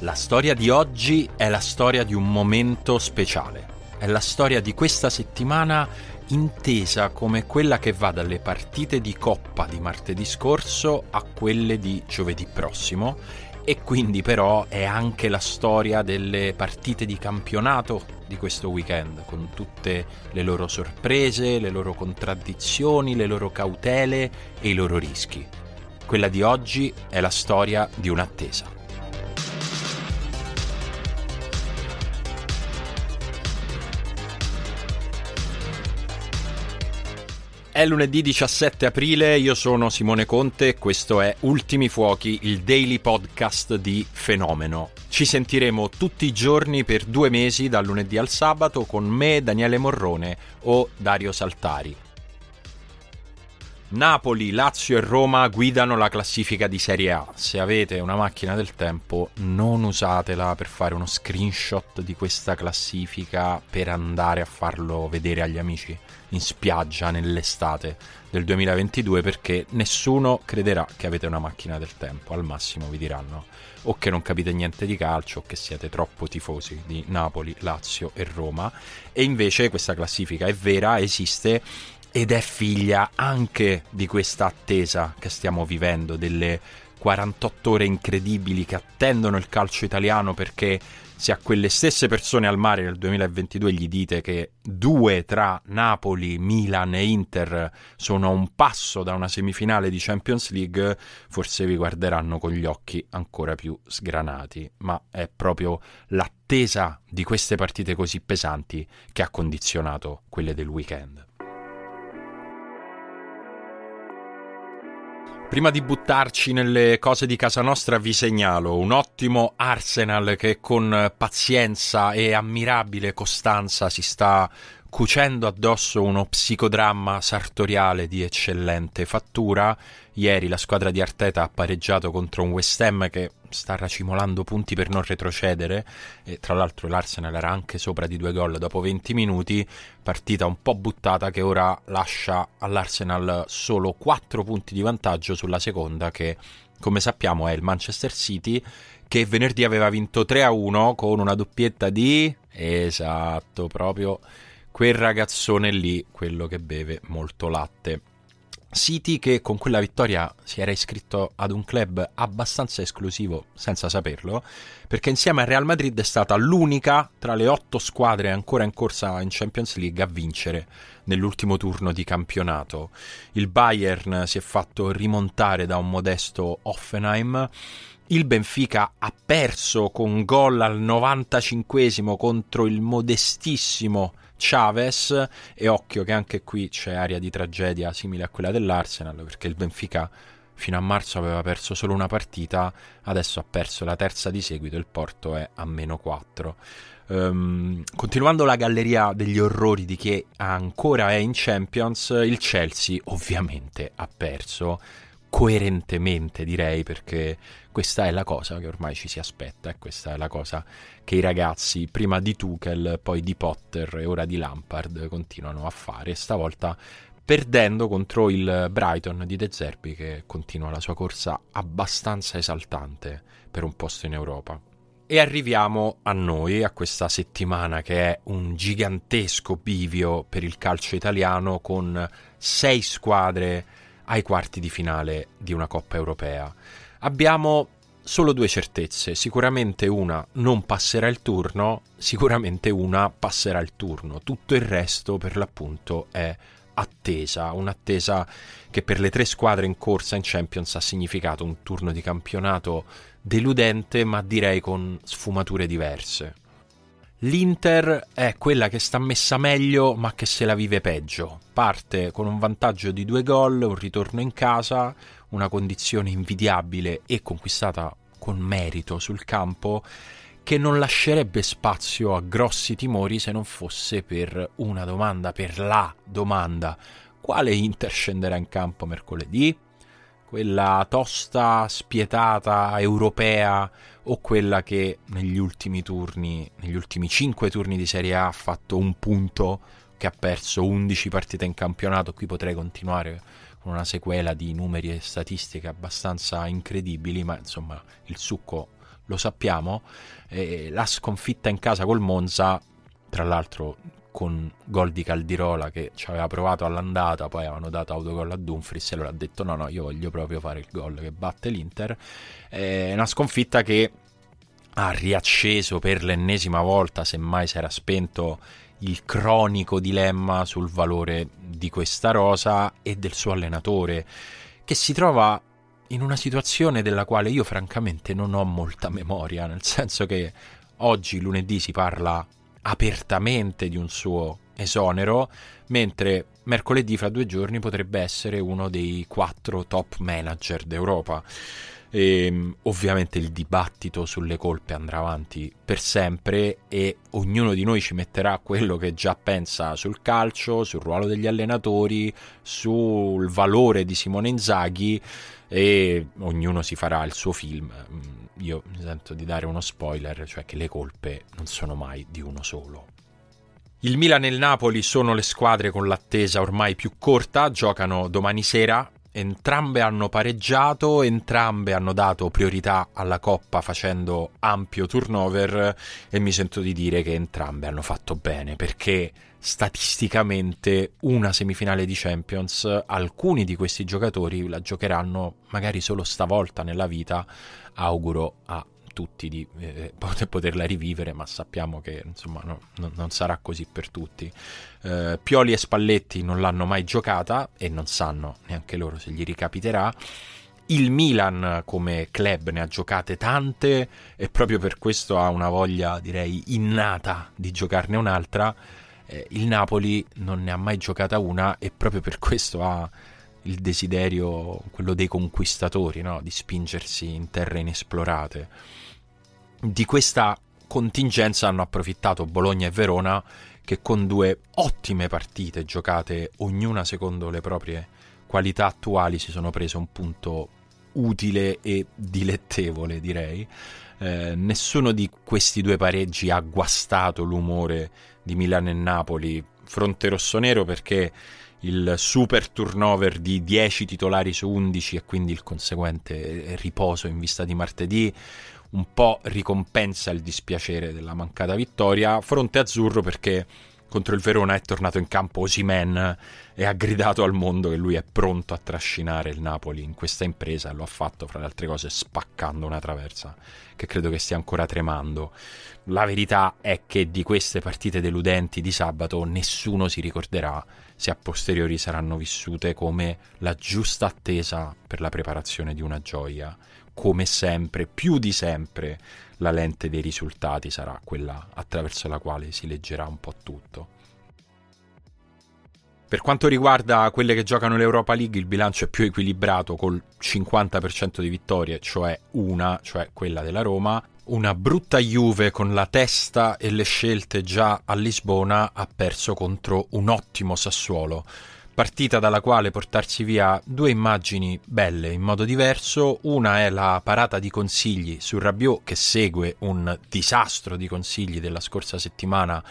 La storia di oggi è la storia di un momento speciale. È la storia di questa settimana intesa come quella che va dalle partite di coppa di martedì scorso a quelle di giovedì prossimo e quindi però è anche la storia delle partite di campionato di questo weekend, con tutte le loro sorprese, le loro contraddizioni, le loro cautele e i loro rischi. Quella di oggi è la storia di un'attesa. È lunedì 17 aprile, io sono Simone Conte e questo è Ultimi Fuochi, il daily podcast di Fenomeno. Ci sentiremo tutti i giorni per due mesi, dal lunedì al sabato, con me, Daniele Morrone o Dario Saltari. Napoli, Lazio e Roma guidano la classifica di Serie A. Se avete una macchina del tempo, non usatela per fare uno screenshot di questa classifica per andare a farlo vedere agli amici in spiaggia nell'estate del 2022 perché nessuno crederà che avete una macchina del tempo. Al massimo vi diranno o che non capite niente di calcio o che siete troppo tifosi di Napoli, Lazio e Roma. E invece questa classifica è vera, esiste ed è figlia anche di questa attesa che stiamo vivendo, delle 48 ore incredibili che attendono il calcio italiano perché se a quelle stesse persone al mare nel 2022 gli dite che due tra Napoli, Milan e Inter sono a un passo da una semifinale di Champions League, forse vi guarderanno con gli occhi ancora più sgranati, ma è proprio l'attesa di queste partite così pesanti che ha condizionato quelle del weekend. Prima di buttarci nelle cose di casa nostra vi segnalo un ottimo Arsenal che con pazienza e ammirabile costanza si sta cucendo addosso uno psicodramma sartoriale di eccellente fattura. Ieri la squadra di Arteta ha pareggiato contro un West Ham che sta racimolando punti per non retrocedere e tra l'altro l'Arsenal era anche sopra di due gol dopo 20 minuti, partita un po' buttata che ora lascia all'Arsenal solo 4 punti di vantaggio sulla seconda che come sappiamo è il Manchester City che venerdì aveva vinto 3-1 con una doppietta di... esatto, proprio quel ragazzone lì, quello che beve molto latte. City che con quella vittoria si era iscritto ad un club abbastanza esclusivo senza saperlo, perché insieme al Real Madrid è stata l'unica tra le otto squadre ancora in corsa in Champions League a vincere nell'ultimo turno di campionato. Il Bayern si è fatto rimontare da un modesto Offenheim. Il Benfica ha perso con gol al 95 contro il modestissimo Chavez e occhio che anche qui c'è aria di tragedia simile a quella dell'Arsenal perché il Benfica fino a marzo aveva perso solo una partita, adesso ha perso la terza di seguito, il Porto è a meno 4. Um, ehm, continuando la galleria degli orrori di chi ancora è in Champions, il Chelsea ovviamente ha perso coerentemente direi perché questa è la cosa che ormai ci si aspetta e questa è la cosa che i ragazzi prima di Tuchel poi di Potter e ora di Lampard continuano a fare stavolta perdendo contro il Brighton di De Zerbi che continua la sua corsa abbastanza esaltante per un posto in Europa. E arriviamo a noi, a questa settimana che è un gigantesco bivio per il calcio italiano con sei squadre ai quarti di finale di una Coppa Europea. Abbiamo solo due certezze, sicuramente una non passerà il turno, sicuramente una passerà il turno, tutto il resto per l'appunto è attesa, un'attesa che per le tre squadre in corsa in Champions ha significato un turno di campionato deludente ma direi con sfumature diverse. L'Inter è quella che sta messa meglio ma che se la vive peggio. Parte con un vantaggio di due gol, un ritorno in casa, una condizione invidiabile e conquistata con merito sul campo che non lascerebbe spazio a grossi timori se non fosse per una domanda, per la domanda. Quale Inter scenderà in campo mercoledì? quella tosta, spietata, europea o quella che negli ultimi turni, negli ultimi 5 turni di Serie A ha fatto un punto, che ha perso 11 partite in campionato, qui potrei continuare con una sequela di numeri e statistiche abbastanza incredibili, ma insomma il succo lo sappiamo. Eh, la sconfitta in casa col Monza, tra l'altro con gol di Caldirola che ci aveva provato all'andata, poi avevano dato autogol a Dumfries e allora ha detto no no io voglio proprio fare il gol che batte l'Inter. È una sconfitta che ha riacceso per l'ennesima volta, semmai si era spento il cronico dilemma sul valore di questa rosa e del suo allenatore, che si trova in una situazione della quale io francamente non ho molta memoria, nel senso che oggi lunedì si parla apertamente di un suo esonero, mentre mercoledì fra due giorni potrebbe essere uno dei quattro top manager d'Europa. E, ehm, ovviamente il dibattito sulle colpe andrà avanti per sempre e ognuno di noi ci metterà quello che già pensa sul calcio, sul ruolo degli allenatori, sul valore di Simone Inzaghi e ognuno si farà il suo film. Mm, io mi sento di dare uno spoiler, cioè che le colpe non sono mai di uno solo. Il Milan e il Napoli sono le squadre con l'attesa ormai più corta, giocano domani sera entrambe hanno pareggiato, entrambe hanno dato priorità alla Coppa facendo ampio turnover e mi sento di dire che entrambe hanno fatto bene perché statisticamente una semifinale di Champions alcuni di questi giocatori la giocheranno magari solo stavolta nella vita auguro a tutti di eh, poterla rivivere, ma sappiamo che insomma no, no, non sarà così per tutti. Eh, Pioli e Spalletti non l'hanno mai giocata e non sanno neanche loro se gli ricapiterà. Il Milan come club ne ha giocate tante e proprio per questo ha una voglia, direi, innata di giocarne un'altra. Eh, il Napoli non ne ha mai giocata una e proprio per questo ha il desiderio, quello dei conquistatori, no? di spingersi in terre inesplorate. Di questa contingenza hanno approfittato Bologna e Verona che con due ottime partite giocate ognuna secondo le proprie qualità attuali si sono prese un punto utile e dilettevole direi. Eh, nessuno di questi due pareggi ha guastato l'umore di Milano e Napoli fronte rossonero perché il super turnover di 10 titolari su 11 e quindi il conseguente riposo in vista di martedì un po' ricompensa il dispiacere della mancata vittoria. Fronte azzurro perché contro il Verona è tornato in campo Osimen e ha gridato al mondo che lui è pronto a trascinare il Napoli in questa impresa lo ha fatto fra le altre cose spaccando una traversa che credo che stia ancora tremando. La verità è che di queste partite deludenti di sabato nessuno si ricorderà se a posteriori saranno vissute come la giusta attesa per la preparazione di una gioia come sempre, più di sempre, la lente dei risultati sarà quella attraverso la quale si leggerà un po' tutto. Per quanto riguarda quelle che giocano l'Europa League, il bilancio è più equilibrato col 50% di vittorie, cioè una, cioè quella della Roma. Una brutta Juve con la testa e le scelte già a Lisbona ha perso contro un ottimo Sassuolo partita dalla quale portarsi via due immagini belle in modo diverso. Una è la parata di consigli su Rabiot che segue un disastro di consigli della scorsa settimana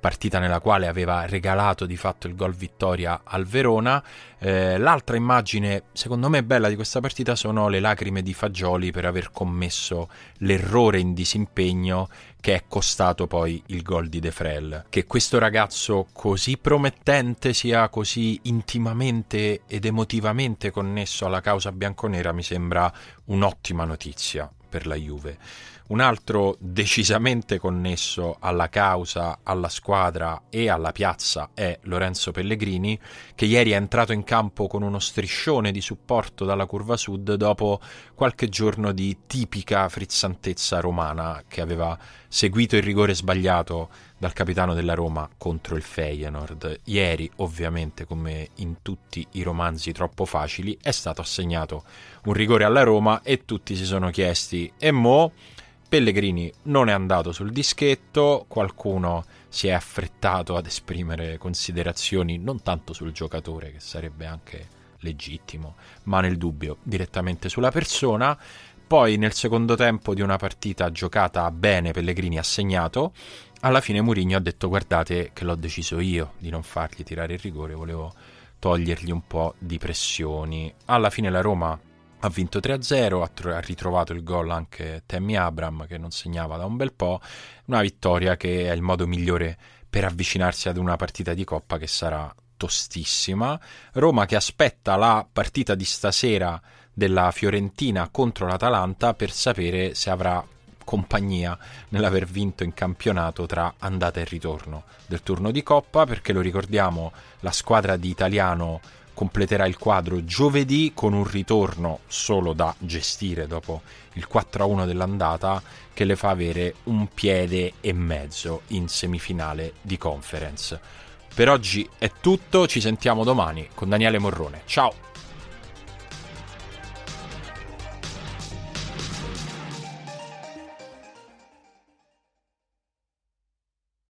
partita nella quale aveva regalato di fatto il gol vittoria al Verona. Eh, l'altra immagine, secondo me, bella di questa partita sono le lacrime di Fagioli per aver commesso l'errore in disimpegno che è costato poi il gol di De Frel. Che questo ragazzo così promettente sia così intimamente ed emotivamente connesso alla causa bianconera mi sembra un'ottima notizia per la Juve. Un altro decisamente connesso alla causa, alla squadra e alla piazza è Lorenzo Pellegrini, che ieri è entrato in campo con uno striscione di supporto dalla curva sud dopo qualche giorno di tipica frizzantezza romana che aveva seguito il rigore sbagliato dal capitano della Roma contro il Feyenoord. Ieri, ovviamente, come in tutti i romanzi troppo facili, è stato assegnato un rigore alla Roma e tutti si sono chiesti e mo' Pellegrini non è andato sul dischetto, qualcuno si è affrettato ad esprimere considerazioni non tanto sul giocatore, che sarebbe anche legittimo, ma nel dubbio direttamente sulla persona. Poi nel secondo tempo di una partita giocata bene, Pellegrini ha segnato. Alla fine Mourinho ha detto guardate che l'ho deciso io di non fargli tirare il rigore, volevo togliergli un po' di pressioni. Alla fine la Roma ha vinto 3-0, ha, ha ritrovato il gol anche Tammy Abram che non segnava da un bel po', una vittoria che è il modo migliore per avvicinarsi ad una partita di coppa che sarà tostissima. Roma che aspetta la partita di stasera della Fiorentina contro l'Atalanta per sapere se avrà compagnia nell'aver vinto in campionato tra andata e ritorno del turno di Coppa, perché lo ricordiamo, la squadra di Italiano completerà il quadro giovedì con un ritorno solo da gestire dopo il 4-1 dell'andata che le fa avere un piede e mezzo in semifinale di conference. Per oggi è tutto, ci sentiamo domani con Daniele Morrone. Ciao!